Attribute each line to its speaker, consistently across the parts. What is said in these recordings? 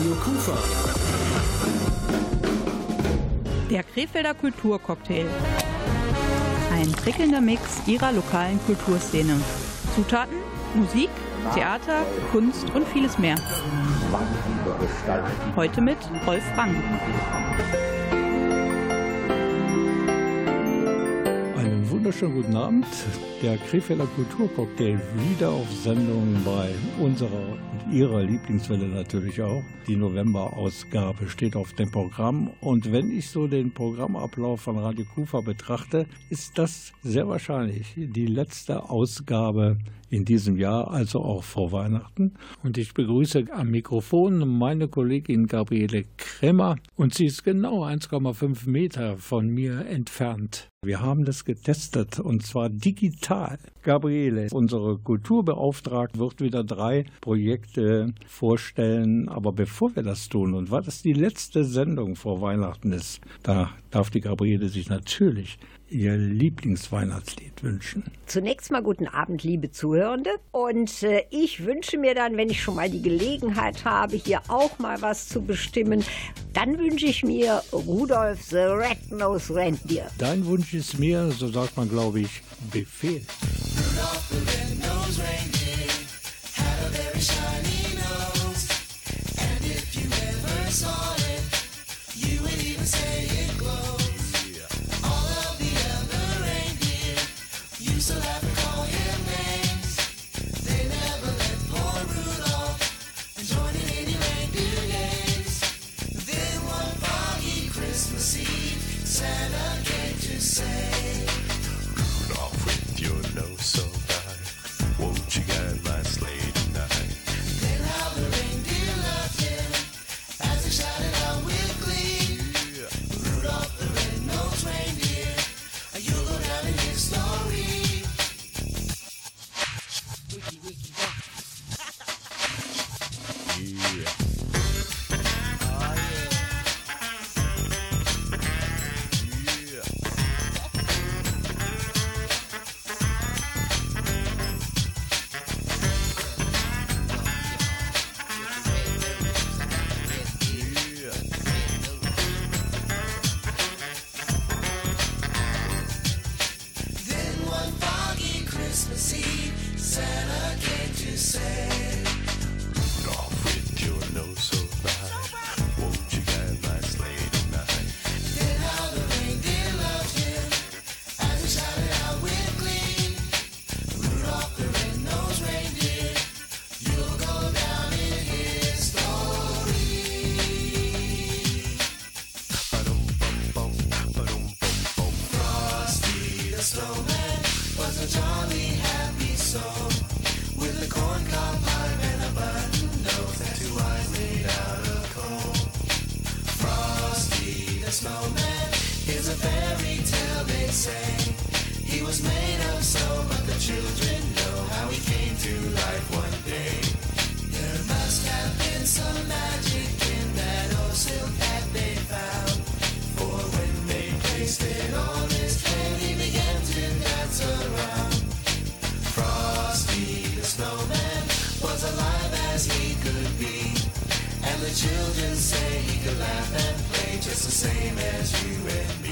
Speaker 1: Radio Kufa.
Speaker 2: Der Krefelder Kulturcocktail. Ein prickelnder Mix ihrer lokalen Kulturszene. Zutaten, Musik, Theater, Kunst und vieles mehr. Heute mit Rolf Rang.
Speaker 3: Wunderschönen guten Abend. Der Krefelder Kulturcocktail wieder auf Sendung bei unserer und Ihrer Lieblingswelle natürlich auch. Die November-Ausgabe steht auf dem Programm. Und wenn ich so den Programmablauf von Radio Kufa betrachte, ist das sehr wahrscheinlich die letzte Ausgabe in diesem Jahr, also auch vor Weihnachten. Und ich begrüße am Mikrofon meine Kollegin Gabriele Kremmer und sie ist genau 1,5 Meter von mir entfernt. Wir haben das getestet und zwar digital. Gabriele, unsere Kulturbeauftragte, wird wieder drei Projekte vorstellen. Aber bevor wir das tun und weil das die letzte Sendung vor Weihnachten ist, da darf die Gabriele sich natürlich ihr Lieblingsweihnachtslied wünschen.
Speaker 4: Zunächst mal guten Abend, liebe Zuhörende. Und äh, ich wünsche mir dann, wenn ich schon mal die Gelegenheit habe, hier auch mal was zu bestimmen, dann wünsche ich mir Rudolf the Red-Nosed Reindeer.
Speaker 3: Dein Wunsch ist mir, so sagt man, glaube ich, Befehl.
Speaker 5: Rudolph the red-nosed reindeer had a very shiny nose, and if you ever saw it, you would even say is a fairy tale they say. He was made of snow, but the children know how he came to life one day. There must have been some magic in that old silk hat they found. For when they placed it on his head, he began the children say he could laugh and play just the same as you and me.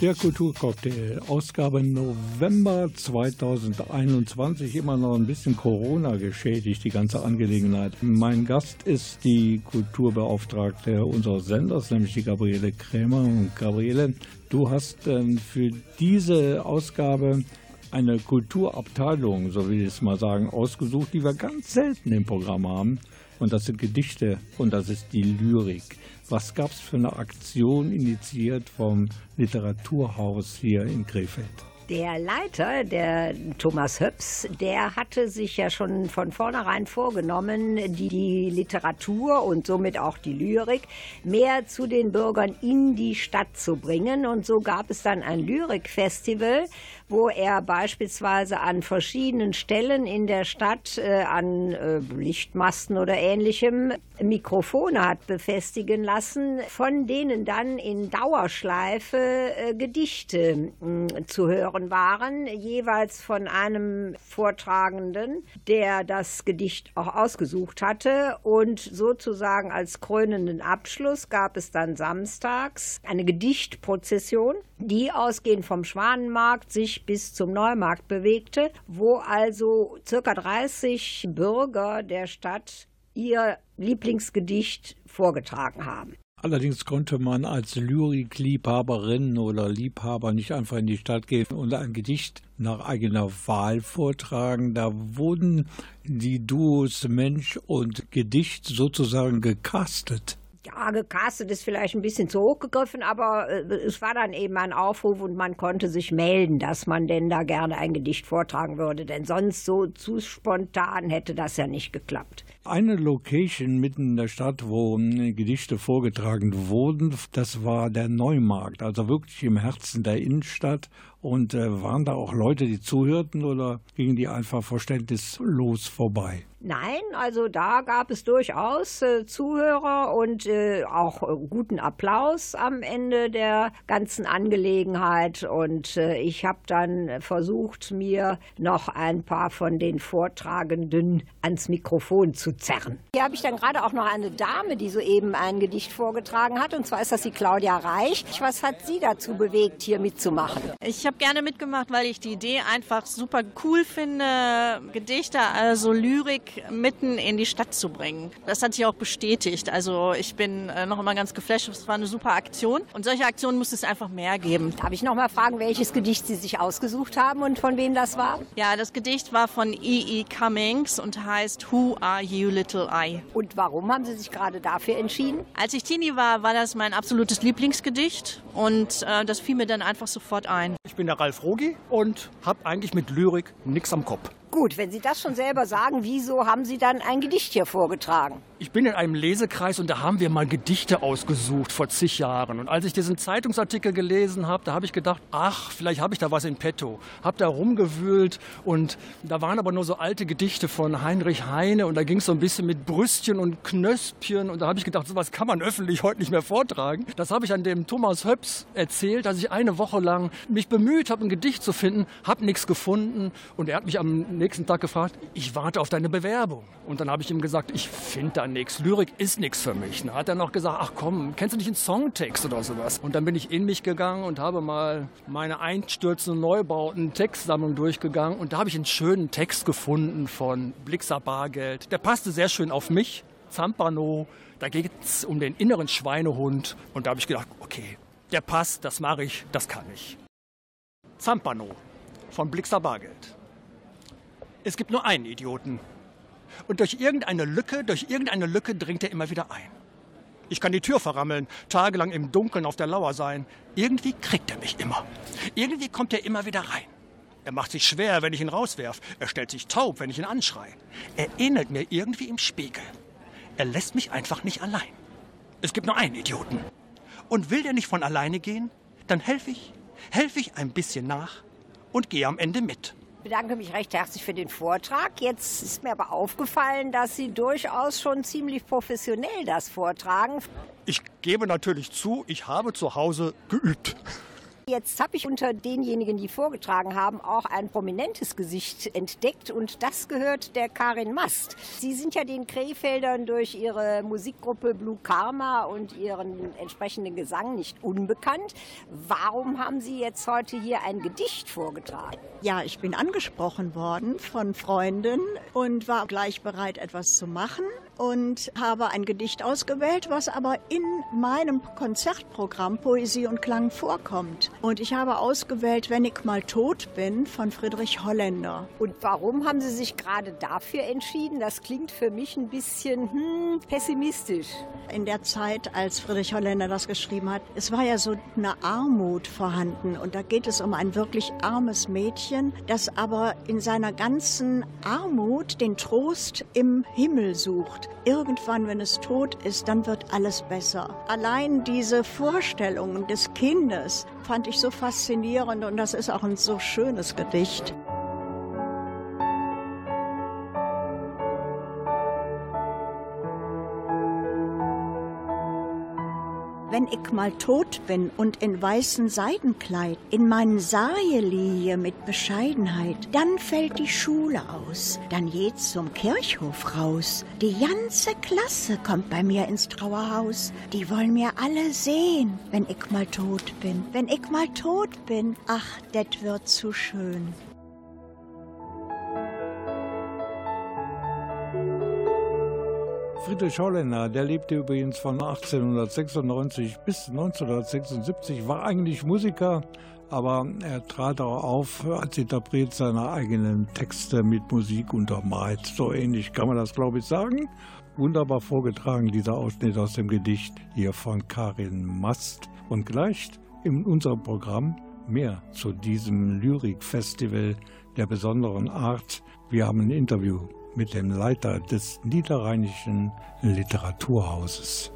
Speaker 3: Der Kulturcocktail, Ausgabe November 2021, immer noch ein bisschen Corona geschädigt, die ganze Angelegenheit. Mein Gast ist die Kulturbeauftragte unseres Senders, nämlich die Gabriele Krämer. Und Gabriele, du hast ähm, für diese Ausgabe eine Kulturabteilung, so will ich es mal sagen, ausgesucht, die wir ganz selten im Programm haben. Und das sind Gedichte und das ist die Lyrik. Was gab es für eine Aktion initiiert vom Literaturhaus hier in Krefeld?
Speaker 4: Der Leiter, der Thomas Höps, der hatte sich ja schon von vornherein vorgenommen, die, Literatur und somit auch die Lyrik mehr zu den Bürgern in die Stadt zu bringen. Und so gab es dann ein Lyrikfestival, wo er beispielsweise an verschiedenen Stellen in der Stadt äh, an äh, Lichtmasten oder ähnlichem Mikrofone hat befestigen lassen, von denen dann in Dauerschleife äh, Gedichte mh, zu hören waren, jeweils von einem Vortragenden, der das Gedicht auch ausgesucht hatte. Und sozusagen als krönenden Abschluss gab es dann samstags eine Gedichtprozession, die ausgehend vom Schwanenmarkt sich bis zum Neumarkt bewegte, wo also circa 30 Bürger der Stadt ihr Lieblingsgedicht vorgetragen haben.
Speaker 3: Allerdings konnte man als Lyrikliebhaberin oder Liebhaber nicht einfach in die Stadt gehen und ein Gedicht nach eigener Wahl vortragen. Da wurden die Duos Mensch und Gedicht sozusagen gecastet.
Speaker 4: Ja, gecastet ist vielleicht ein bisschen zu hoch gegriffen, aber äh, es war dann eben ein Aufruf und man konnte sich melden, dass man denn da gerne ein Gedicht vortragen würde, denn sonst so zu spontan hätte das ja nicht geklappt.
Speaker 3: Eine Location mitten in der Stadt, wo äh, Gedichte vorgetragen wurden, das war der Neumarkt, also wirklich im Herzen der Innenstadt. Und äh, waren da auch Leute, die zuhörten oder gingen die einfach verständnislos vorbei?
Speaker 4: Nein, also da gab es durchaus äh, Zuhörer und äh, auch äh, guten Applaus am Ende der ganzen Angelegenheit. Und äh, ich habe dann versucht, mir noch ein paar von den Vortragenden ans Mikrofon zu zerren. Hier habe ich dann gerade auch noch eine Dame, die soeben ein Gedicht vorgetragen hat. Und zwar ist das die Claudia Reich. Was hat sie dazu bewegt, hier mitzumachen?
Speaker 6: Ich habe gerne mitgemacht, weil ich die Idee einfach super cool finde, Gedichte, also Lyrik mitten in die Stadt zu bringen. Das hat sich auch bestätigt. Also ich bin äh, noch immer ganz geflasht. Es war eine super Aktion und solche Aktionen muss es einfach mehr geben.
Speaker 4: Darf ich noch mal fragen, welches Gedicht Sie sich ausgesucht haben und von wem das war?
Speaker 6: Ja, das Gedicht war von E.E. Cummings und heißt Who Are You Little Eye?
Speaker 4: Und warum haben Sie sich gerade dafür entschieden?
Speaker 6: Als ich Teenie war, war das mein absolutes Lieblingsgedicht und äh, das fiel mir dann einfach sofort ein.
Speaker 7: Ich bin der Ralf Rogi und habe eigentlich mit Lyrik nichts am Kopf.
Speaker 4: Gut, wenn Sie das schon selber sagen, wieso haben Sie dann ein Gedicht hier vorgetragen?
Speaker 7: Ich bin in einem Lesekreis und da haben wir mal Gedichte ausgesucht vor zig Jahren. Und als ich diesen Zeitungsartikel gelesen habe, da habe ich gedacht, ach, vielleicht habe ich da was in petto. Hab da rumgewühlt und da waren aber nur so alte Gedichte von Heinrich Heine und da ging es so ein bisschen mit Brüstchen und Knöspchen und da habe ich gedacht, sowas kann man öffentlich heute nicht mehr vortragen. Das habe ich an dem Thomas Höps erzählt, dass ich eine Woche lang mich bemüht habe, ein Gedicht zu finden, habe nichts gefunden und er hat mich am nächsten Tag gefragt, ich warte auf deine Bewerbung. Und dann habe ich ihm gesagt, ich finde da nichts. Lyrik ist nichts für mich. Dann hat er noch gesagt, ach komm, kennst du nicht einen Songtext oder sowas? Und dann bin ich in mich gegangen und habe mal meine einstürzenden Neubauten Textsammlung durchgegangen und da habe ich einen schönen Text gefunden von Blixer Bargeld. Der passte sehr schön auf mich, Zampano. Da geht es um den inneren Schweinehund und da habe ich gedacht, okay, der passt, das mache ich, das kann ich. Zampano von Blixer Bargeld. Es gibt nur einen Idioten. Und durch irgendeine Lücke, durch irgendeine Lücke dringt er immer wieder ein. Ich kann die Tür verrammeln, tagelang im Dunkeln auf der Lauer sein. Irgendwie kriegt er mich immer. Irgendwie kommt er immer wieder rein. Er macht sich schwer, wenn ich ihn rauswerf. Er stellt sich taub, wenn ich ihn anschrei. Er ähnelt mir irgendwie im Spiegel. Er lässt mich einfach nicht allein. Es gibt nur einen Idioten. Und will der nicht von alleine gehen, dann helfe ich, helfe ich ein bisschen nach und gehe am Ende mit.
Speaker 4: Ich bedanke mich recht herzlich für den Vortrag. Jetzt ist mir aber aufgefallen, dass Sie durchaus schon ziemlich professionell das vortragen.
Speaker 7: Ich gebe natürlich zu, ich habe zu Hause geübt.
Speaker 4: Jetzt habe ich unter denjenigen, die vorgetragen haben, auch ein prominentes Gesicht entdeckt und das gehört der Karin Mast. Sie sind ja den Krefeldern durch ihre Musikgruppe Blue Karma und ihren entsprechenden Gesang nicht unbekannt. Warum haben Sie jetzt heute hier ein Gedicht vorgetragen?
Speaker 8: Ja, ich bin angesprochen worden von Freunden und war gleich bereit, etwas zu machen und habe ein Gedicht ausgewählt, was aber in meinem Konzertprogramm Poesie und Klang vorkommt. Und ich habe ausgewählt, Wenn ich mal tot bin von Friedrich Holländer.
Speaker 4: Und warum haben Sie sich gerade dafür entschieden? Das klingt für mich ein bisschen hm, pessimistisch.
Speaker 8: In der Zeit, als Friedrich Holländer das geschrieben hat, es war ja so eine Armut vorhanden. Und da geht es um ein wirklich armes Mädchen, das aber in seiner ganzen Armut den Trost im Himmel sucht. Irgendwann, wenn es tot ist, dann wird alles besser. Allein diese Vorstellungen des Kindes fand ich so faszinierend und das ist auch ein so schönes Gedicht. Wenn ich mal tot bin und in weißen Seidenkleid, in meinen Sarje liege mit Bescheidenheit, dann fällt die Schule aus, dann geht's zum Kirchhof raus. Die ganze Klasse kommt bei mir ins Trauerhaus. Die wollen mir alle sehen, wenn ich mal tot bin. Wenn ich mal tot bin, ach, det wird zu schön.
Speaker 9: Friedrich Holländer, der lebte übrigens von 1896 bis 1976, war eigentlich Musiker, aber er trat auch auf als Interpret seiner eigenen Texte mit Musik untermalt. So ähnlich kann man das, glaube ich, sagen. Wunderbar vorgetragen, dieser Ausschnitt aus dem Gedicht hier von Karin Mast. Und gleich in unserem Programm mehr zu diesem Lyrikfestival der besonderen Art. Wir haben ein Interview mit dem Leiter des Niederrheinischen Literaturhauses.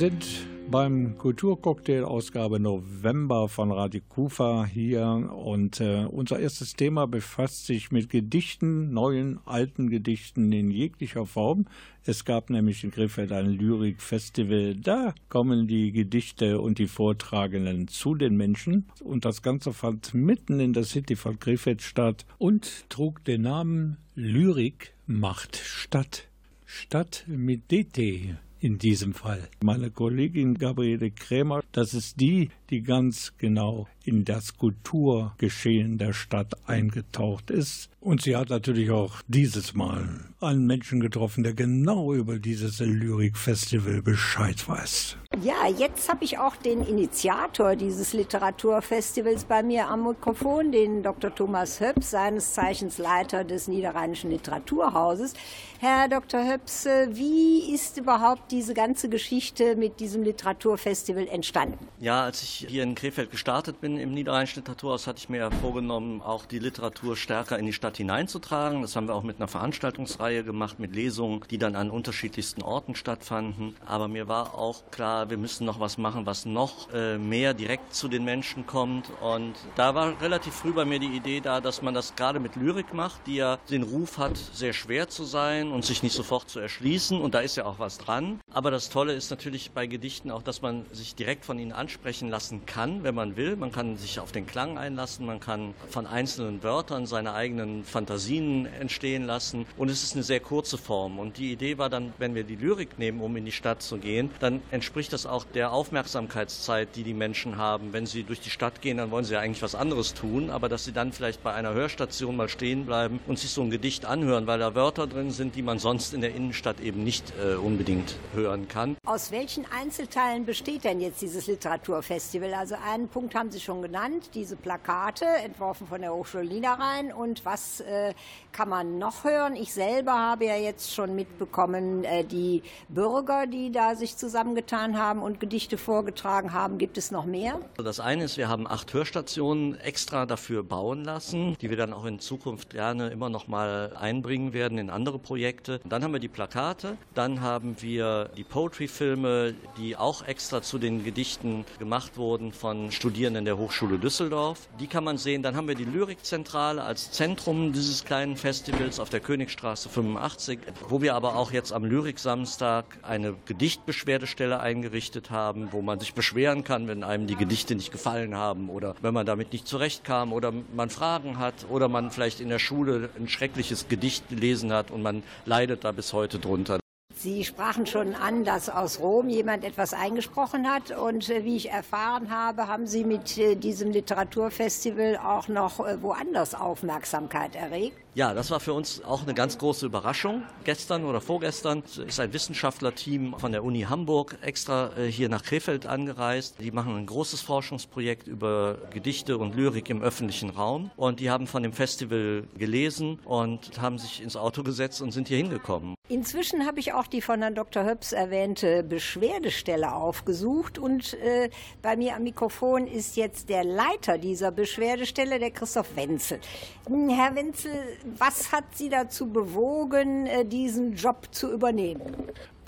Speaker 9: Sind
Speaker 3: beim Kulturcocktail Ausgabe November von Radio Kufa hier und äh, unser erstes Thema befasst sich mit Gedichten, neuen, alten Gedichten in jeglicher Form. Es gab nämlich in Krefeld ein Lyrikfestival. Da kommen die Gedichte und die Vortragenden zu den Menschen. Und das Ganze fand mitten in der City von Krefeld statt und trug den Namen Lyrik macht Stadt. Stadt mit DT in diesem Fall. Meine Kollegin Gabriele Krämer, das ist die, die ganz genau in das Kulturgeschehen der Stadt eingetaucht ist. Und sie hat natürlich auch dieses Mal einen Menschen getroffen, der genau über dieses Lyrikfestival Bescheid weiß.
Speaker 4: Ja, jetzt habe ich auch den Initiator dieses Literaturfestivals bei mir am Mikrofon, den Dr. Thomas Höps, seines Zeichens Leiter des Niederrheinischen Literaturhauses. Herr Dr. Höps, wie ist überhaupt diese ganze Geschichte mit diesem Literaturfestival entstanden?
Speaker 10: Ja, als ich hier in Krefeld gestartet bin im Niederrheinischen Literaturhaus, hatte ich mir vorgenommen, auch die Literatur stärker in die Stadt hineinzutragen. Das haben wir auch mit einer Veranstaltungsreihe gemacht, mit Lesungen, die dann an unterschiedlichsten Orten stattfanden. Aber mir war auch klar, wir müssen noch was machen, was noch äh, mehr direkt zu den Menschen kommt. Und da war relativ früh bei mir die Idee da, dass man das gerade mit Lyrik macht, die ja den Ruf hat, sehr schwer zu sein und sich nicht sofort zu erschließen. Und da ist ja auch was dran. Aber das Tolle ist natürlich bei Gedichten auch, dass man sich direkt von ihnen ansprechen lassen kann, wenn man will. Man kann sich auf den Klang einlassen, man kann von einzelnen Wörtern seine eigenen Fantasien entstehen lassen. Und es ist eine sehr kurze Form. Und die Idee war dann, wenn wir die Lyrik nehmen, um in die Stadt zu gehen, dann entspricht das auch der Aufmerksamkeitszeit, die die Menschen haben. Wenn sie durch die Stadt gehen, dann wollen sie ja eigentlich was anderes tun, aber dass sie dann vielleicht bei einer Hörstation mal stehen bleiben und sich so ein Gedicht anhören, weil da Wörter drin sind, die man sonst in der Innenstadt eben nicht äh, unbedingt hören kann.
Speaker 4: Aus welchen Einzelteilen besteht denn jetzt dieses Literaturfestival? Also einen Punkt haben Sie schon genannt, diese Plakate, entworfen von der Hochschule Niederrhein. Und was äh, kann man noch hören? Ich selber habe ja jetzt schon mitbekommen, äh, die Bürger, die da sich zusammengetan haben und Gedichte vorgetragen haben. Gibt es noch mehr?
Speaker 10: Also Das eine ist, wir haben acht Hörstationen extra dafür bauen lassen, die wir dann auch in Zukunft gerne immer noch mal einbringen werden in andere Projekte. Dann haben wir die Plakate, dann haben wir die Poetry-Filme, die auch extra zu den Gedichten gemacht wurden von Studierenden der Hochschule Düsseldorf. Die kann man sehen. Dann haben wir die Lyrikzentrale als Zentrum dieses kleinen Festivals auf der Königstraße 85, wo wir aber auch jetzt am Lyriksamstag eine Gedichtbeschwerdestelle eingerichtet haben, wo man sich beschweren kann, wenn einem die Gedichte nicht gefallen haben oder wenn man damit nicht zurechtkam oder man Fragen hat oder man vielleicht in der Schule ein schreckliches Gedicht gelesen hat und man leidet da bis heute drunter.
Speaker 4: Sie sprachen schon an, dass aus Rom jemand etwas eingesprochen hat. Und äh, wie ich erfahren habe, haben Sie mit äh, diesem Literaturfestival auch noch äh, woanders Aufmerksamkeit erregt.
Speaker 10: Ja, das war für uns auch eine ganz große Überraschung. Gestern oder vorgestern ist ein Wissenschaftlerteam von der Uni Hamburg extra äh, hier nach Krefeld angereist. Die machen ein großes Forschungsprojekt über Gedichte und Lyrik im öffentlichen Raum. Und die haben von dem Festival gelesen und haben sich ins Auto gesetzt und sind hier hingekommen.
Speaker 4: Inzwischen habe ich auch die von Herrn Dr. Höps erwähnte Beschwerdestelle aufgesucht und äh, bei mir am Mikrofon ist jetzt der Leiter dieser Beschwerdestelle, der Christoph Wenzel. Hm, Herr Wenzel, was hat Sie dazu bewogen, äh, diesen Job zu übernehmen?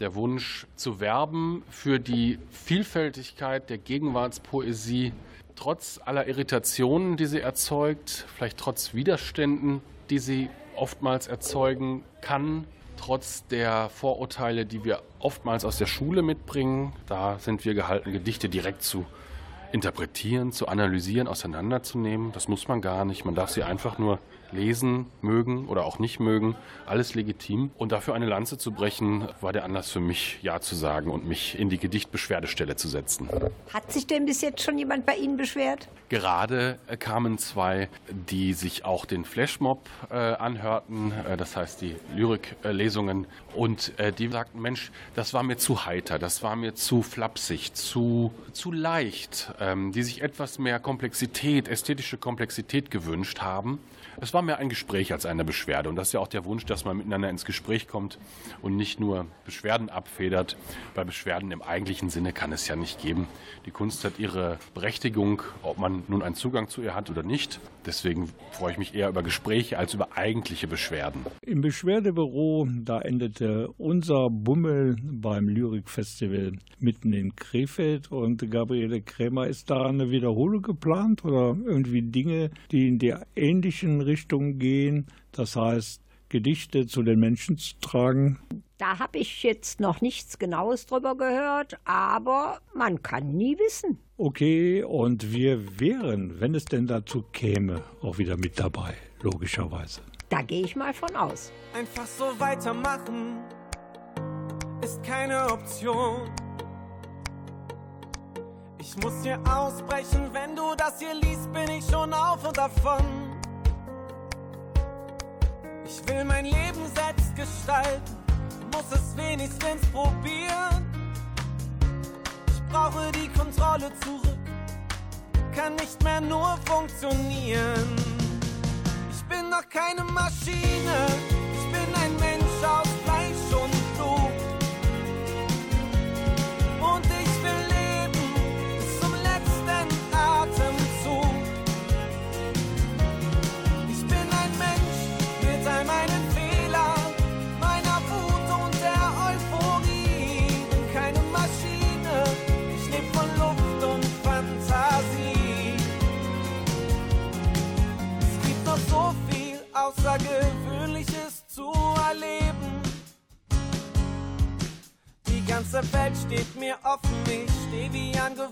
Speaker 11: der Wunsch zu werben für die Vielfältigkeit der Gegenwartspoesie, trotz aller Irritationen, die sie erzeugt, vielleicht trotz Widerständen, die sie oftmals erzeugen kann, trotz der Vorurteile, die wir oftmals aus der Schule mitbringen. Da sind wir gehalten, Gedichte direkt zu interpretieren, zu analysieren, auseinanderzunehmen. Das muss man gar nicht. Man darf sie einfach nur lesen, mögen oder auch nicht mögen. Alles legitim. Und dafür eine Lanze zu brechen, war der Anlass für mich, Ja zu sagen und mich in die Gedichtbeschwerdestelle zu setzen.
Speaker 4: Hat sich denn bis jetzt schon jemand bei Ihnen beschwert?
Speaker 11: Gerade äh, kamen zwei, die sich auch den Flashmob äh, anhörten, äh, das heißt die Lyriklesungen, und äh, die sagten, Mensch, das war mir zu heiter, das war mir zu flapsig, zu, zu leicht, ähm, die sich etwas mehr Komplexität, ästhetische Komplexität gewünscht haben. Es war war mehr ein Gespräch als eine Beschwerde. Und das ist ja auch der Wunsch, dass man miteinander ins Gespräch kommt und nicht nur Beschwerden abfedert. Bei Beschwerden im eigentlichen Sinne kann es ja nicht geben. Die Kunst hat ihre Berechtigung, ob man nun einen Zugang zu ihr hat oder nicht. Deswegen freue ich mich eher über Gespräche als über eigentliche Beschwerden.
Speaker 3: Im Beschwerdebüro, da endete unser Bummel beim Lyrikfestival mitten in Krefeld und Gabriele Krämer, ist da eine Wiederholung geplant oder irgendwie Dinge, die in die ähnlichen Richtungen gehen? Das heißt, Gedichte zu den Menschen zu tragen?
Speaker 4: Da habe ich jetzt noch nichts Genaues drüber gehört, aber man kann nie wissen.
Speaker 3: Okay, und wir wären, wenn es denn dazu käme, auch wieder mit dabei, logischerweise.
Speaker 4: Da gehe ich mal von aus.
Speaker 12: Einfach so weitermachen ist keine Option. Ich muss hier ausbrechen, wenn du das hier liest, bin ich schon auf und davon. Ich will mein Leben selbst gestalten, muss es wenigstens probieren. Ich brauche die Kontrolle zurück, kann nicht mehr nur funktionieren. Ich bin noch keine Maschine, ich bin ein Mensch aus Fleisch steh wie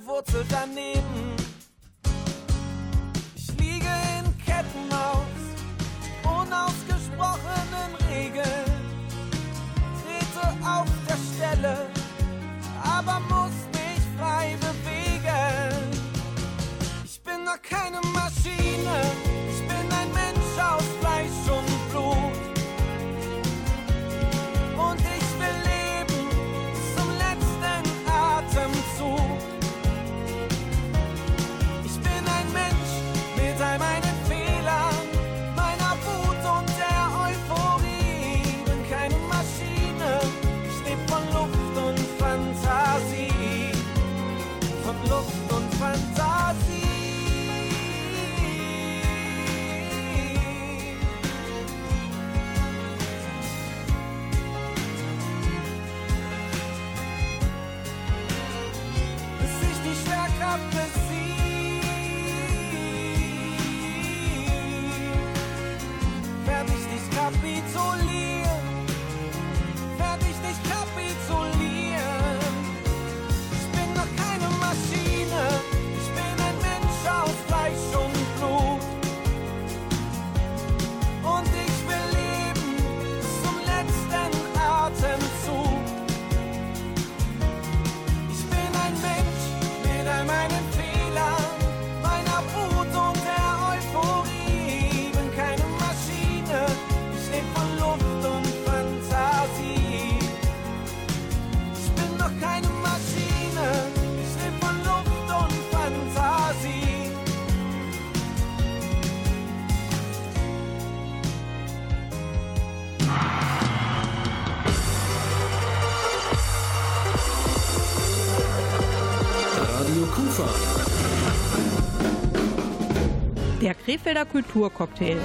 Speaker 2: Krefelder Kulturcocktail.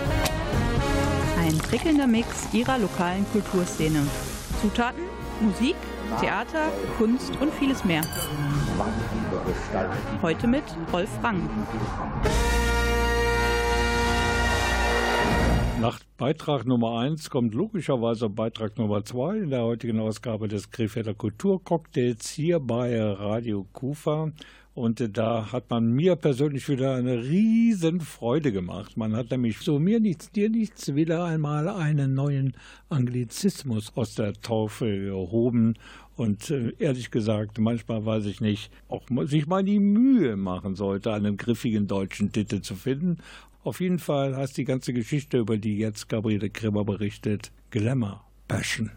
Speaker 2: Ein prickelnder Mix ihrer lokalen Kulturszene. Zutaten, Musik, Theater, Kunst und vieles mehr. Heute mit Rolf Rang.
Speaker 3: Nach Beitrag Nummer 1 kommt logischerweise Beitrag Nummer 2 in der heutigen Ausgabe des Krefelder Kulturcocktails hier bei Radio Kufa. Und äh, da hat man mir persönlich wieder eine riesen Freude gemacht. Man hat nämlich so mir nichts, dir nichts wieder einmal einen neuen Anglizismus aus der Taufe gehoben. Und äh, ehrlich gesagt, manchmal weiß ich nicht, man sich mal die Mühe machen sollte, einen griffigen deutschen Titel zu finden. Auf jeden Fall heißt die ganze Geschichte, über die jetzt Gabriele Krimmer berichtet, Glamour Passion.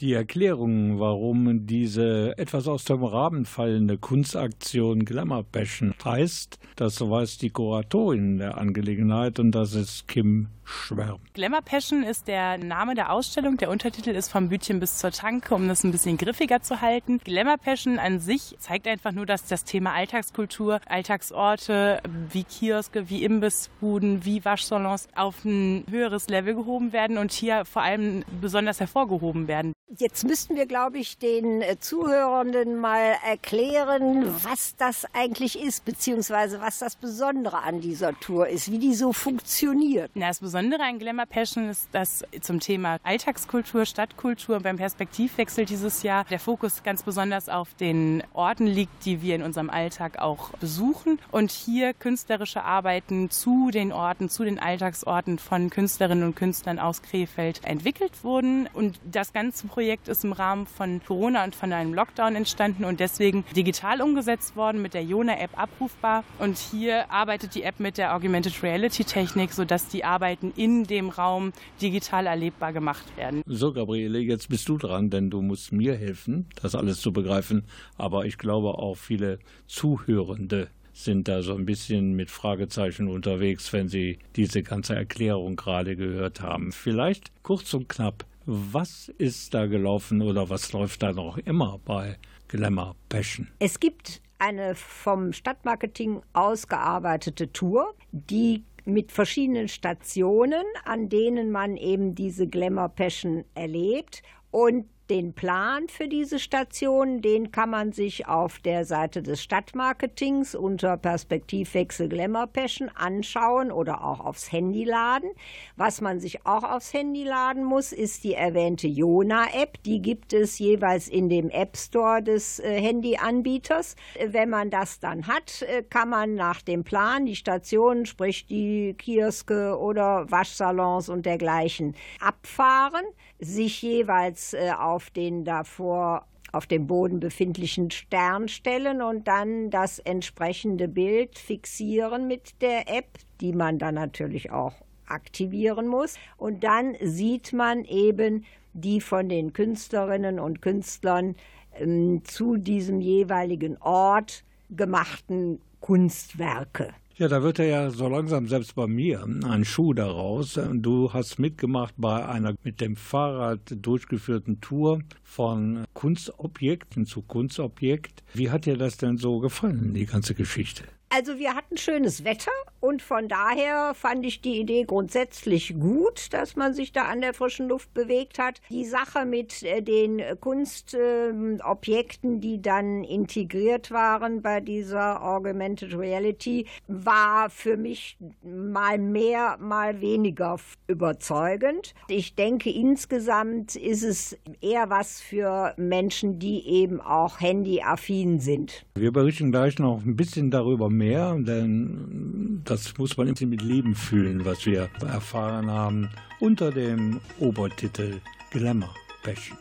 Speaker 3: Die Erklärung, warum diese etwas aus dem Rahmen fallende Kunstaktion Glamour Passion heißt, das weiß die Kuratorin der Angelegenheit und das ist Kim Schwärm.
Speaker 13: Glamour Passion ist der Name der Ausstellung. Der Untertitel ist vom Bütchen bis zur Tanke, um das ein bisschen griffiger zu halten. Glamour Passion an sich zeigt einfach nur, dass das Thema Alltagskultur, Alltagsorte wie Kioske, wie Imbissbuden, wie Waschsalons auf ein höheres Level gehoben werden und hier vor allem besonders hervorgehoben werden.
Speaker 4: Jetzt müssten wir, glaube ich, den äh, Zuhörenden mal erklären, was das eigentlich ist, beziehungsweise was das Besondere an dieser Tour ist, wie die so funktioniert.
Speaker 13: Na, das Besondere an Glamour Passion ist, dass zum Thema Alltagskultur, Stadtkultur beim Perspektivwechsel dieses Jahr der Fokus ganz besonders auf den Orten liegt, die wir in unserem Alltag auch besuchen. Und hier künstlerische Arbeiten zu den Orten, zu den Alltagsorten von Künstlerinnen und Künstlern aus Krefeld entwickelt wurden. Und das ganze Projekt ist im Rahmen von Corona und von einem Lockdown entstanden und deswegen digital umgesetzt worden, mit der Jona-App abrufbar. Und hier arbeitet die App mit der Augmented Reality-Technik, sodass die Arbeiten in dem Raum digital erlebbar gemacht werden.
Speaker 3: So, Gabriele, jetzt bist du dran, denn du musst mir helfen, das alles zu begreifen. Aber ich glaube auch viele Zuhörende sind da so ein bisschen mit Fragezeichen unterwegs, wenn sie diese ganze Erklärung gerade gehört haben. Vielleicht kurz und knapp, was ist da gelaufen oder was läuft da noch immer bei Glamour Passion?
Speaker 4: Es gibt eine vom Stadtmarketing ausgearbeitete Tour, die mit verschiedenen Stationen, an denen man eben diese Glamour Passion erlebt. Und den Plan für diese Station, den kann man sich auf der Seite des Stadtmarketings unter Perspektivwechsel Glamour Passion anschauen oder auch aufs Handy laden. Was man sich auch aufs Handy laden muss, ist die erwähnte Jona-App. Die gibt es jeweils in dem App Store des äh, Handyanbieters. Wenn man das dann hat, äh, kann man nach dem Plan die Stationen, sprich die Kioske oder Waschsalons und dergleichen, abfahren, sich jeweils äh, auf den davor auf dem Boden befindlichen Stern stellen und dann das entsprechende Bild fixieren mit der App, die man dann natürlich auch aktivieren muss. Und dann sieht man eben die von den Künstlerinnen und Künstlern ähm, zu diesem jeweiligen Ort gemachten Kunstwerke.
Speaker 3: Ja, da wird ja so langsam selbst bei mir ein Schuh daraus. Du hast mitgemacht bei einer mit dem Fahrrad durchgeführten Tour von Kunstobjekten zu Kunstobjekt. Wie hat dir das denn so gefallen, die ganze Geschichte?
Speaker 4: Also wir hatten schönes Wetter und von daher fand ich die Idee grundsätzlich gut, dass man sich da an der frischen Luft bewegt hat. Die Sache mit äh, den Kunstobjekten, die dann integriert waren bei dieser Augmented Reality, war für mich mal mehr, mal weniger überzeugend. Ich denke, insgesamt ist es eher was für Menschen, die eben auch handyaffin sind.
Speaker 3: Wir berichten gleich noch ein bisschen darüber mehr, denn das muss man irgendwie mit Leben fühlen, was wir erfahren haben unter dem Obertitel Glamour Passion.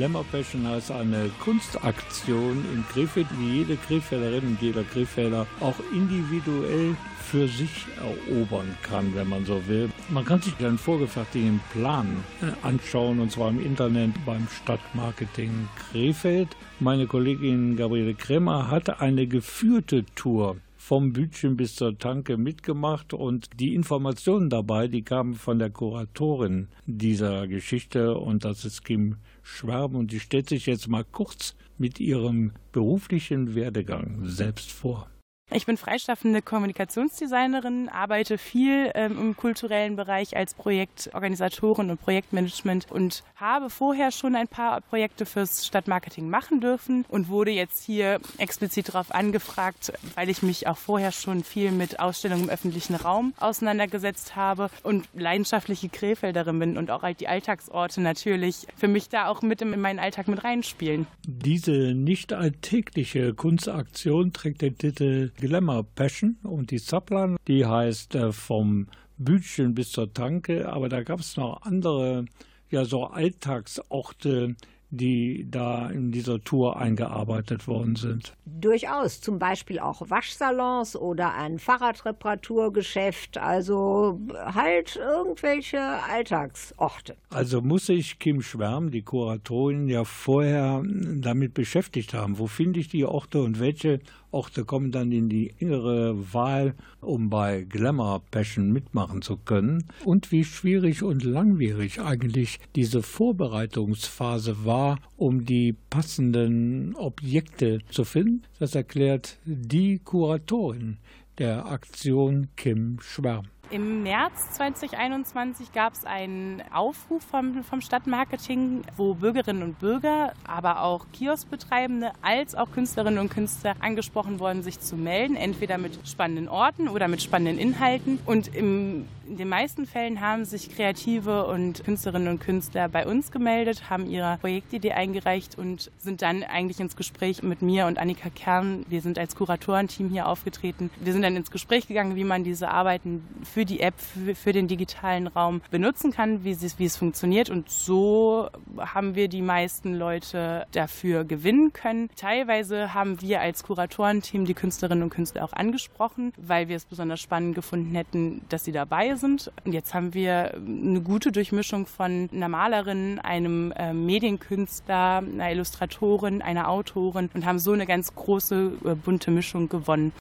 Speaker 3: Glamour Passion heißt eine Kunstaktion in Krefeld, die jede Krefelderin und jeder Krefelder auch individuell für sich erobern kann, wenn man so will. Man kann sich einen vorgefertigten Plan äh, anschauen, und zwar im Internet beim Stadtmarketing Krefeld. Meine Kollegin Gabriele Kremer hatte eine geführte Tour vom Bütchen bis zur Tanke mitgemacht und die Informationen dabei, die kamen von der Kuratorin dieser Geschichte und das ist Kim Schwab und die stellt sich jetzt mal kurz mit ihrem beruflichen Werdegang selbst vor.
Speaker 13: Ich bin freischaffende Kommunikationsdesignerin, arbeite viel ähm, im kulturellen Bereich als Projektorganisatorin und Projektmanagement und habe vorher schon ein paar Projekte fürs Stadtmarketing machen dürfen und wurde jetzt hier explizit darauf angefragt, weil ich mich auch vorher schon viel mit Ausstellungen im öffentlichen Raum auseinandergesetzt habe und leidenschaftliche Krefelderin bin und auch halt die Alltagsorte natürlich für mich da auch mit in meinen Alltag mit reinspielen.
Speaker 3: Diese nicht alltägliche Kunstaktion trägt den Titel Glamour Passion und die Subline, die heißt äh, vom Bütchen bis zur Tanke, aber da gab es noch andere, ja so Alltagsorte, die da in dieser Tour eingearbeitet worden sind.
Speaker 4: Durchaus, zum Beispiel auch Waschsalons oder ein Fahrradreparaturgeschäft, also halt irgendwelche Alltagsorte.
Speaker 3: Also muss sich Kim Schwärm, die Kuratorin, ja vorher damit beschäftigt haben. Wo finde ich die Orte und welche Orte kommen dann in die engere Wahl, um bei Glamour Passion mitmachen zu können? Und wie schwierig und langwierig eigentlich diese Vorbereitungsphase war, um die passenden Objekte zu finden? Das erklärt die Kuratorin der Aktion Kim Schwärm.
Speaker 13: Im März 2021 gab es einen Aufruf vom, vom Stadtmarketing, wo Bürgerinnen und Bürger, aber auch Kioskbetreibende als auch Künstlerinnen und Künstler angesprochen worden, sich zu melden, entweder mit spannenden Orten oder mit spannenden Inhalten. Und im, in den meisten Fällen haben sich Kreative und Künstlerinnen und Künstler bei uns gemeldet, haben ihre Projektidee eingereicht und sind dann eigentlich ins Gespräch mit mir und Annika Kern. Wir sind als Kuratorenteam hier aufgetreten. Wir sind dann ins Gespräch gegangen, wie man diese Arbeiten für die App, für, den digitalen Raum benutzen kann, wie, sie, wie es funktioniert. Und so haben wir die meisten Leute dafür gewinnen können. Teilweise haben wir als Kuratorenteam die Künstlerinnen und Künstler auch angesprochen, weil wir es besonders spannend gefunden hätten, dass sie dabei sind. Und jetzt haben wir eine gute Durchmischung von einer Malerin, einem äh, Medienkünstler, einer Illustratorin, einer Autorin und haben so eine ganz große äh, bunte Mischung gewonnen.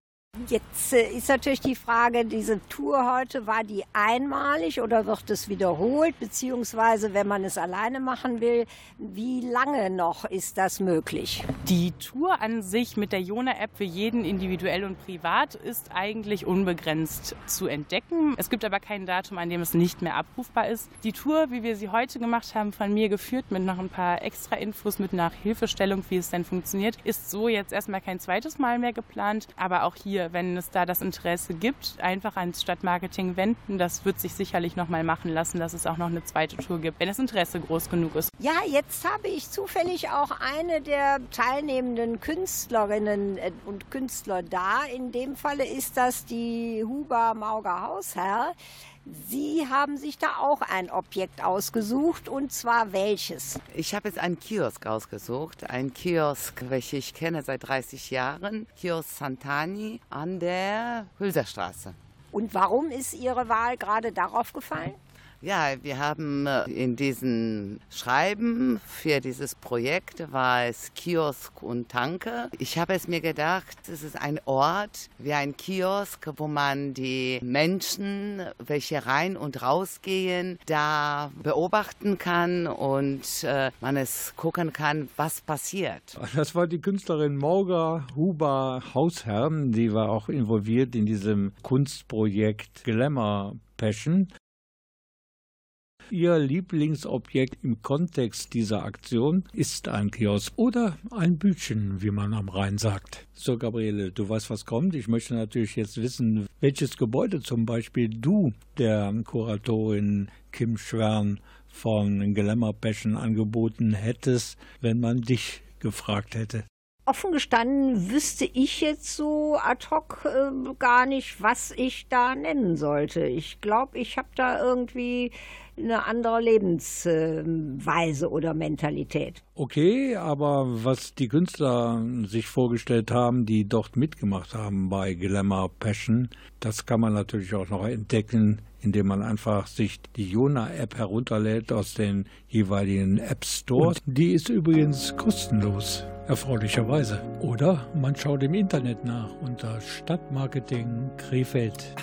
Speaker 4: Jetzt äh, ist natürlich die Frage, diese Tour heute, war die einmalig oder wird es wiederholt? Beziehungsweise, wenn man es alleine machen will, wie lange noch ist das möglich?
Speaker 13: Die Tour an sich mit der Jona-App für jeden individuell und privat ist eigentlich unbegrenzt zu entdecken. Es gibt aber kein Datum, an dem es nicht mehr abrufbar ist. Die Tour, wie wir sie heute gemacht haben, von mir geführt mit noch ein paar extra Infos, mit nach Hilfestellung, wie es denn funktioniert, ist so jetzt erstmal kein zweites Mal mehr geplant. Aber auch hier, wenn es da das Interesse gibt, einfach ans Stadtmarketing wenden. Das wird sich sicherlich noch mal machen lassen, dass es auch noch eine zweite Tour gibt, wenn das Interesse groß genug ist.
Speaker 4: Ja, jetzt habe ich zufällig auch eine der teilnehmenden Künstlerinnen äh, und Künstler da. In dem Falle ist das die Huber Mauger Hausherr. Sie haben sich da auch ein Objekt ausgesucht und zwar welches?
Speaker 14: Ich habe jetzt einen Kiosk ausgesucht. Ein Kiosk, welchen ich kenne seit 30 Jahren. Kiosk Santani an der Hülserstraße.
Speaker 4: Und warum ist Ihre Wahl gerade darauf gefallen?
Speaker 14: Ja, wir haben äh, in diesem Schreiben für dieses Projekt war es Kiosk und Tanke. Ich habe es mir gedacht, es ist ein Ort wie ein Kiosk, wo man die Menschen, welche rein und rausgehen, da beobachten kann und äh, man es gucken kann, was passiert.
Speaker 3: Das war die Künstlerin Morga Huber Hausherrn, die war auch involviert in diesem Kunstprojekt Glamour Passion. Ihr Lieblingsobjekt im Kontext dieser Aktion ist ein Kiosk oder ein Bütchen, wie man am Rhein sagt. So, Gabriele, du weißt, was kommt. Ich möchte natürlich jetzt wissen, welches Gebäude zum Beispiel du der Kuratorin Kim Schwern von Glamour Passion angeboten hättest, wenn man dich gefragt hätte.
Speaker 4: Offen gestanden wüsste ich jetzt so ad hoc äh, gar nicht, was ich da nennen sollte. Ich glaube, ich habe da irgendwie eine andere Lebensweise oder Mentalität.
Speaker 15: Okay, aber was die Künstler sich vorgestellt haben, die dort mitgemacht haben bei Glamour Passion, das kann man natürlich auch noch entdecken, indem man einfach sich die Jona-App herunterlädt aus den jeweiligen App Stores. Die ist übrigens kostenlos, erfreulicherweise. Oder man schaut im Internet nach unter Stadtmarketing Krefeld.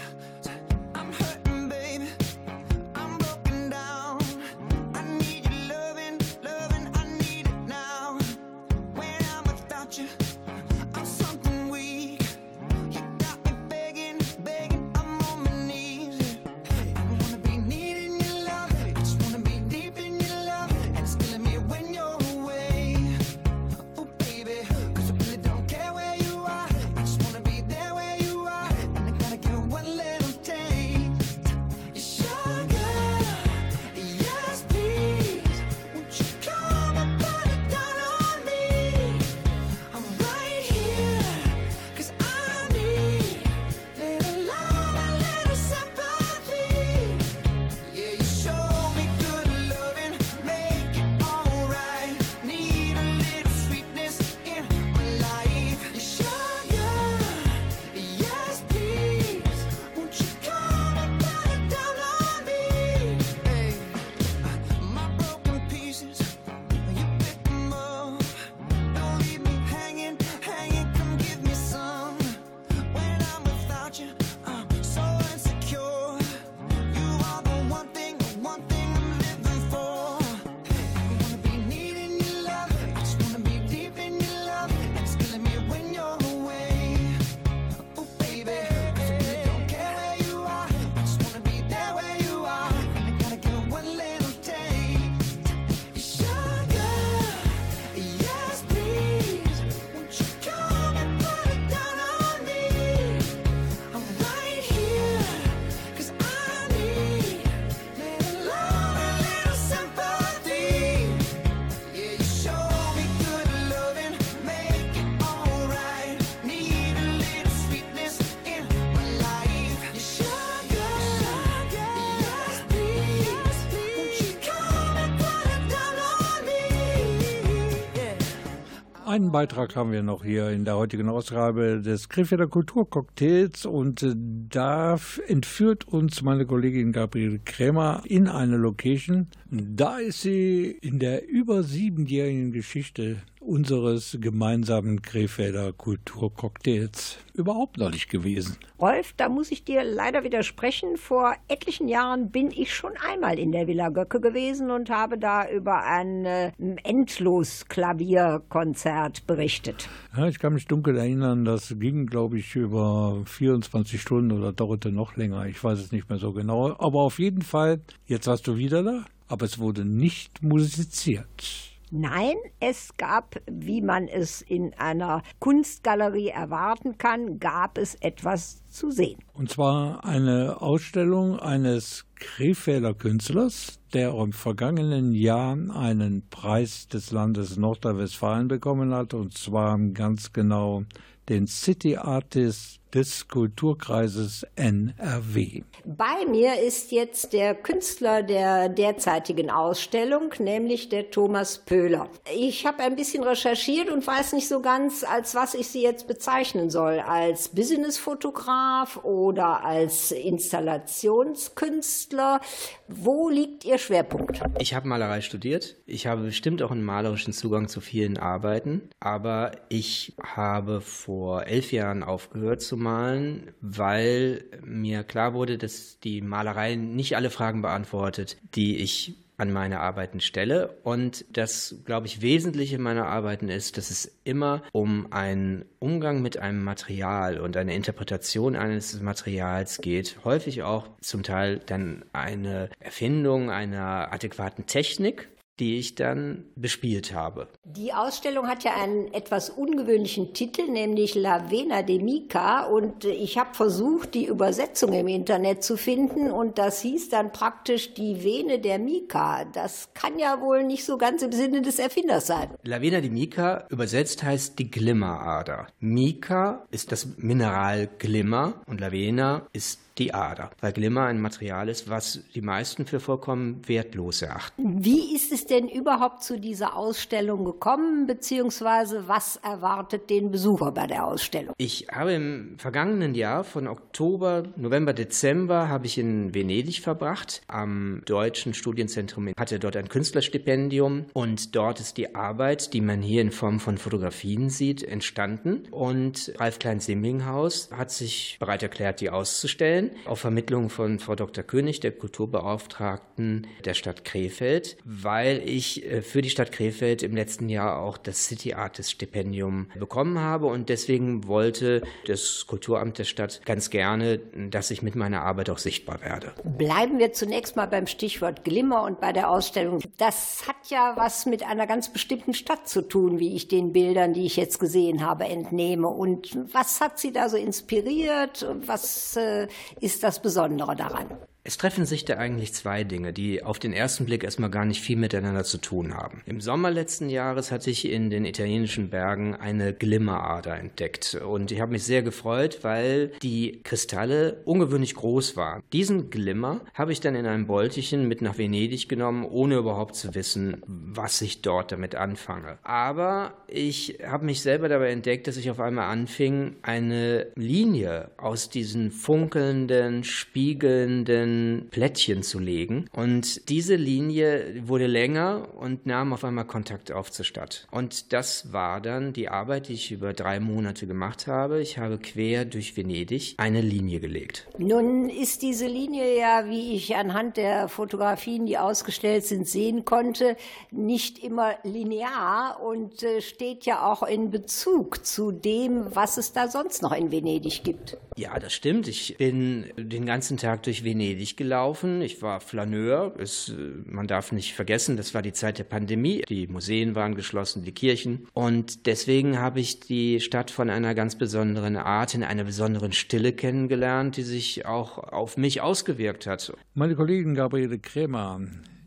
Speaker 15: Einen Beitrag haben wir noch hier in der heutigen Ausgabe des Krefelder Kulturcocktails und äh, da entführt uns meine Kollegin Gabriele Krämer in eine Location. Da ist sie in der über siebenjährigen Geschichte unseres gemeinsamen Krefelder Kulturcocktails überhaupt noch nicht gewesen.
Speaker 4: Rolf, da muss ich dir leider widersprechen. Vor etlichen Jahren bin ich schon einmal in der Villa Göcke gewesen und habe da über ein äh, Endlos-Klavierkonzert berichtet.
Speaker 15: Ja, ich kann mich dunkel erinnern, das ging, glaube ich, über 24 Stunden oder dauerte noch länger. Ich weiß es nicht mehr so genau. Aber auf jeden Fall, jetzt warst du wieder da, aber es wurde nicht musiziert.
Speaker 4: Nein, es gab, wie man es in einer Kunstgalerie erwarten kann, gab es etwas zu sehen.
Speaker 15: Und zwar eine Ausstellung eines Krefelder Künstlers, der im vergangenen Jahr einen Preis des Landes Nordrhein-Westfalen bekommen hat, und zwar ganz genau den City Artist des Kulturkreises NRW.
Speaker 4: Bei mir ist jetzt der Künstler der derzeitigen Ausstellung, nämlich der Thomas Pöhler. Ich habe ein bisschen recherchiert und weiß nicht so ganz, als was ich sie jetzt bezeichnen soll. Als Businessfotograf oder als Installationskünstler. Wo liegt Ihr Schwerpunkt?
Speaker 16: Ich habe Malerei studiert. Ich habe bestimmt auch einen malerischen Zugang zu vielen Arbeiten. Aber ich habe vor elf Jahren aufgehört zu malen, weil mir klar wurde, dass die Malerei nicht alle Fragen beantwortet, die ich an meine Arbeiten stelle. Und das, glaube ich, Wesentliche meiner Arbeiten ist, dass es immer um einen Umgang mit einem Material und eine Interpretation eines Materials geht. Häufig auch zum Teil dann eine Erfindung einer adäquaten Technik die ich dann bespielt habe.
Speaker 4: Die Ausstellung hat ja einen etwas ungewöhnlichen Titel, nämlich La Vena de Mica. Und ich habe versucht, die Übersetzung im Internet zu finden. Und das hieß dann praktisch die Vene der Mica. Das kann ja wohl nicht so ganz im Sinne des Erfinders sein.
Speaker 16: La Vena di Mica übersetzt heißt die Glimmerader. Mica ist das Mineral Glimmer und La Vena ist die Ader, weil Glimmer ein Material ist, was die meisten für vollkommen wertlos erachten.
Speaker 4: Wie ist es denn überhaupt zu dieser Ausstellung gekommen, beziehungsweise was erwartet den Besucher bei der Ausstellung?
Speaker 16: Ich habe im vergangenen Jahr von Oktober, November, Dezember habe ich in Venedig verbracht. Am Deutschen Studienzentrum hatte dort ein Künstlerstipendium und dort ist die Arbeit, die man hier in Form von Fotografien sieht, entstanden. Und Ralf Klein-Simlinghaus hat sich bereit erklärt, die auszustellen auf Vermittlung von Frau Dr. König, der Kulturbeauftragten der Stadt Krefeld, weil ich äh, für die Stadt Krefeld im letzten Jahr auch das City Artist Stipendium bekommen habe und deswegen wollte das Kulturamt der Stadt ganz gerne, dass ich mit meiner Arbeit auch sichtbar werde.
Speaker 4: Bleiben wir zunächst mal beim Stichwort Glimmer und bei der Ausstellung. Das hat ja was mit einer ganz bestimmten Stadt zu tun, wie ich den Bildern, die ich jetzt gesehen habe, entnehme. Und was hat Sie da so inspiriert? Was äh, ist das Besondere daran?
Speaker 16: Es treffen sich da eigentlich zwei Dinge, die auf den ersten Blick erstmal gar nicht viel miteinander zu tun haben. Im Sommer letzten Jahres hatte ich in den italienischen Bergen eine Glimmerader entdeckt und ich habe mich sehr gefreut, weil die Kristalle ungewöhnlich groß waren. Diesen Glimmer habe ich dann in einem Beutelchen mit nach Venedig genommen, ohne überhaupt zu wissen, was ich dort damit anfange. Aber ich habe mich selber dabei entdeckt, dass ich auf einmal anfing, eine Linie aus diesen funkelnden, spiegelnden Plättchen zu legen. Und diese Linie wurde länger und nahm auf einmal Kontakt auf zur Stadt. Und das war dann die Arbeit, die ich über drei Monate gemacht habe. Ich habe quer durch Venedig eine Linie gelegt.
Speaker 4: Nun ist diese Linie ja, wie ich anhand der Fotografien, die ausgestellt sind, sehen konnte, nicht immer linear und äh, steht ja auch in Bezug zu dem, was es da sonst noch in Venedig gibt.
Speaker 16: Ja, das stimmt. Ich bin den ganzen Tag durch Venedig gelaufen. Ich war Flaneur. Es, man darf nicht vergessen, das war die Zeit der Pandemie. Die Museen waren geschlossen, die Kirchen. Und deswegen habe ich die Stadt von einer ganz besonderen Art, in einer besonderen Stille kennengelernt, die sich auch auf mich ausgewirkt hat.
Speaker 3: Meine Kollegin Gabriele Krämer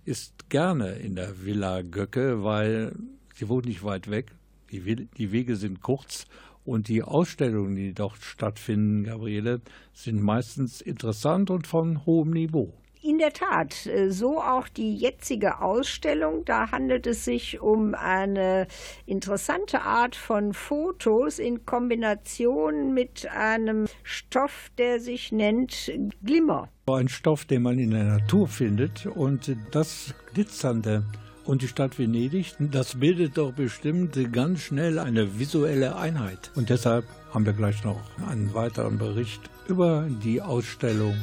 Speaker 3: ist gerne in der Villa Göcke, weil sie wohnt nicht weit weg. Die Wege sind kurz und die Ausstellungen, die dort stattfinden, Gabriele, sind meistens interessant und von hohem Niveau.
Speaker 4: In der Tat, äh, so auch die jetzige Ausstellung. Da handelt es sich um eine interessante Art von Fotos in Kombination mit einem Stoff, der sich nennt Glimmer.
Speaker 3: Ein Stoff, den man in der Natur findet und das Glitzernde und die Stadt Venedig, das bildet doch bestimmt ganz schnell eine visuelle Einheit. Und deshalb haben wir gleich noch einen weiteren Bericht über die Ausstellung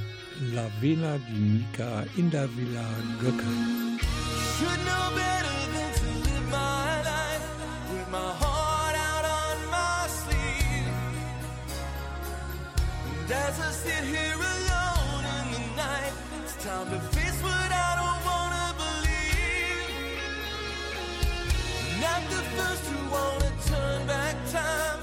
Speaker 3: La Vena di Mica in der Villa Göcke.
Speaker 12: As I sit here alone in the night, it's time to face I'm the first to wanna turn back time,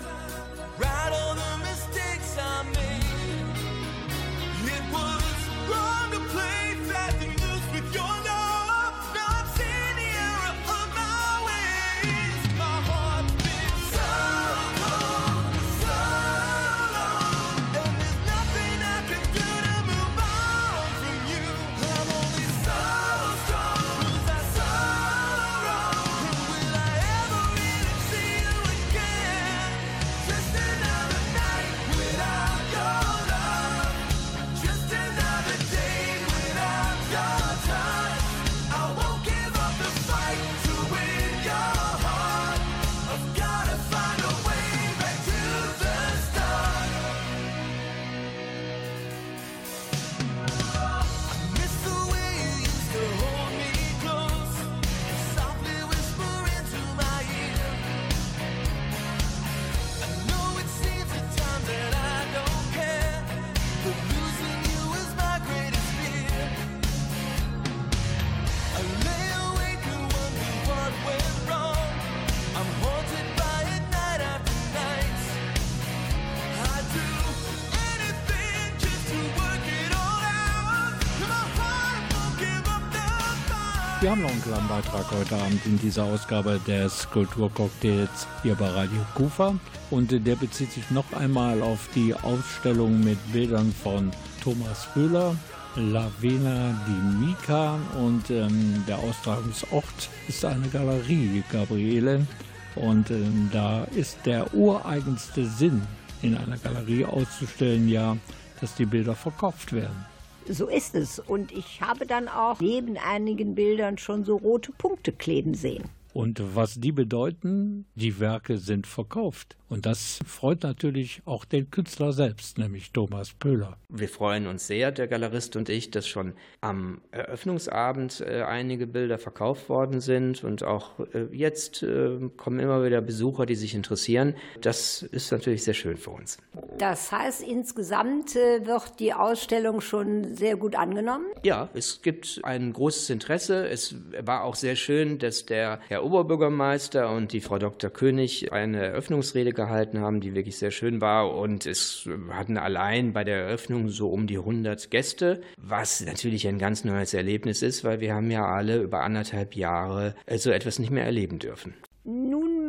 Speaker 3: haben noch einen kleinen Beitrag heute Abend in dieser Ausgabe des Kulturcocktails hier bei Radio Kufa. Und der bezieht sich noch einmal auf die Ausstellung mit Bildern von Thomas Böhler, Lavena di Mica und ähm, der Austragungsort ist eine Galerie, Gabriele. Und ähm, da ist der ureigenste Sinn, in einer Galerie auszustellen, ja, dass die Bilder verkauft werden.
Speaker 4: So ist es. Und ich habe dann auch neben einigen Bildern schon so rote Punkte kleben sehen.
Speaker 3: Und was die bedeuten, die Werke sind verkauft. Und das freut natürlich auch den Künstler selbst, nämlich Thomas Pöhler.
Speaker 16: Wir freuen uns sehr, der Galerist und ich, dass schon am Eröffnungsabend äh, einige Bilder verkauft worden sind. Und auch äh, jetzt äh, kommen immer wieder Besucher, die sich interessieren. Das ist natürlich sehr schön für uns.
Speaker 4: Das heißt, insgesamt wird die Ausstellung schon sehr gut angenommen.
Speaker 16: Ja, es gibt ein großes Interesse. Es war auch sehr schön, dass der Herr Oberbürgermeister und die Frau Dr. König eine Eröffnungsrede gehalten haben, die wirklich sehr schön war. Und es hatten allein bei der Eröffnung so um die 100 Gäste, was natürlich ein ganz neues Erlebnis ist, weil wir haben ja alle über anderthalb Jahre so etwas nicht mehr erleben dürfen.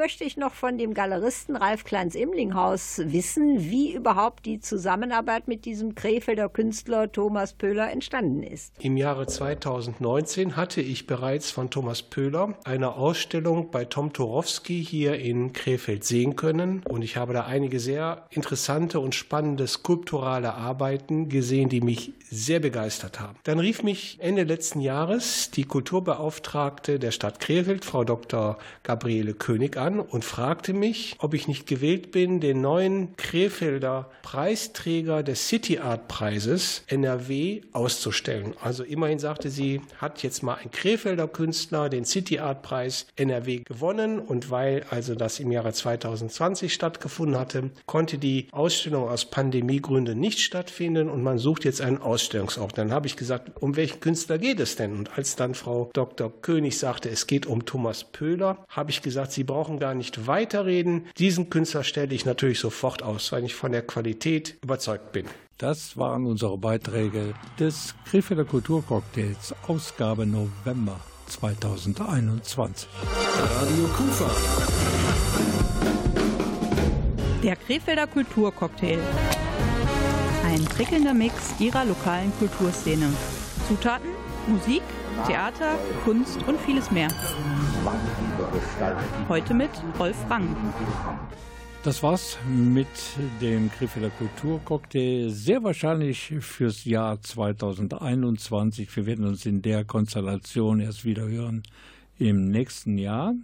Speaker 4: Möchte ich noch von dem Galeristen Ralf Kleins-Imlinghaus wissen, wie überhaupt die Zusammenarbeit mit diesem Krefelder Künstler Thomas Pöhler entstanden ist.
Speaker 17: Im Jahre 2019 hatte ich bereits von Thomas Pöhler eine Ausstellung bei Tom Torowski hier in Krefeld sehen können und ich habe da einige sehr interessante und spannende skulpturale Arbeiten gesehen, die mich sehr begeistert haben. Dann rief mich Ende letzten Jahres die Kulturbeauftragte der Stadt Krefeld, Frau Dr. Gabriele König, an und fragte mich, ob ich nicht gewillt bin, den neuen Krefelder Preisträger des City Art Preises NRW auszustellen. Also immerhin sagte sie, hat jetzt mal ein Krefelder Künstler den City Art Preis NRW gewonnen und weil also das im Jahre 2020 stattgefunden hatte, konnte die Ausstellung aus Pandemiegründen nicht stattfinden und man sucht jetzt einen Ausstellungsort. Dann habe ich gesagt, um welchen Künstler geht es denn? Und als dann Frau Dr. König sagte, es geht um Thomas Pöhler, habe ich gesagt, Sie brauchen gar nicht weiterreden. Diesen Künstler stelle ich natürlich sofort aus, weil ich von der Qualität überzeugt bin.
Speaker 3: Das waren unsere Beiträge des Krefelder Kulturcocktails, Ausgabe November 2021.
Speaker 1: Radio Kufa.
Speaker 2: Der Krefelder Kulturcocktail. Ein prickelnder Mix ihrer lokalen Kulturszene. Zutaten, Musik, Theater, Kunst und vieles mehr. Heute mit Rolf Rang.
Speaker 3: Das war's mit dem Krefelder Kulturcocktail. Sehr wahrscheinlich fürs Jahr 2021. Wir werden uns in der Konstellation erst wieder hören im nächsten Jahr.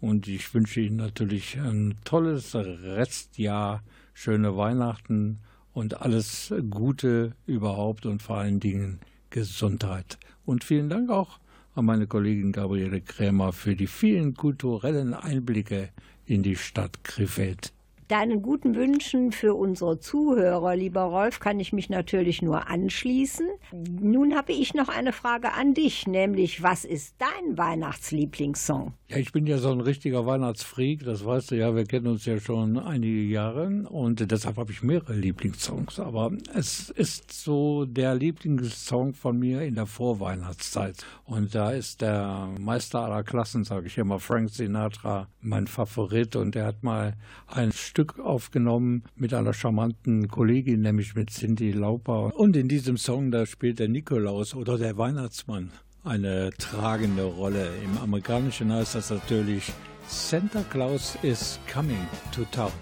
Speaker 3: Und ich wünsche Ihnen natürlich ein tolles Restjahr, schöne Weihnachten und alles Gute überhaupt und vor allen Dingen Gesundheit. Und vielen Dank auch an meine Kollegin Gabriele Krämer für die vielen kulturellen Einblicke in die Stadt Krefeld.
Speaker 4: Deinen guten Wünschen für unsere Zuhörer, lieber Rolf, kann ich mich natürlich nur anschließen. Nun habe ich noch eine Frage an dich, nämlich was ist dein Weihnachtslieblingssong?
Speaker 3: Ja, ich bin ja so ein richtiger Weihnachtsfreak, das weißt du ja, wir kennen uns ja schon einige Jahre und deshalb habe ich mehrere Lieblingssongs. Aber es ist so der Lieblingssong von mir in der Vorweihnachtszeit. Und da ist der Meister aller Klassen, sage ich immer, Frank Sinatra, mein Favorit. Und er hat mal ein Stück aufgenommen mit einer charmanten Kollegin, nämlich mit Cindy Lauper. Und in diesem Song, da spielt der Nikolaus oder der Weihnachtsmann eine tragende Rolle. Im Amerikanischen heißt das natürlich Santa Claus is coming to town.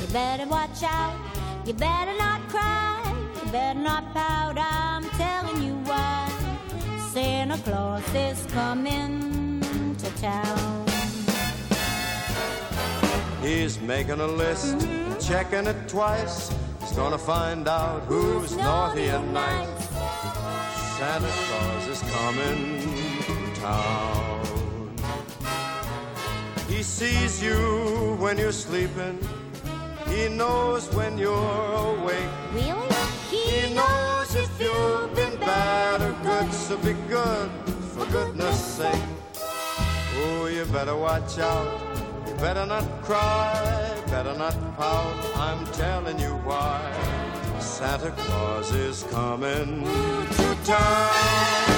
Speaker 9: You better watch out, you better not cry, you better not pout, I'm telling you why. Santa Claus is coming to town.
Speaker 18: He's making a list, checking it twice. He's gonna find out who's naughty and nice. Santa Claus is coming to town. He sees you when you're sleeping. He knows when you're awake.
Speaker 9: Really?
Speaker 18: He knows if you've been bad or good, so be good for goodness sake. Oh, you better watch out. Better not cry, better not pout. I'm telling you why. Santa Claus is coming to town.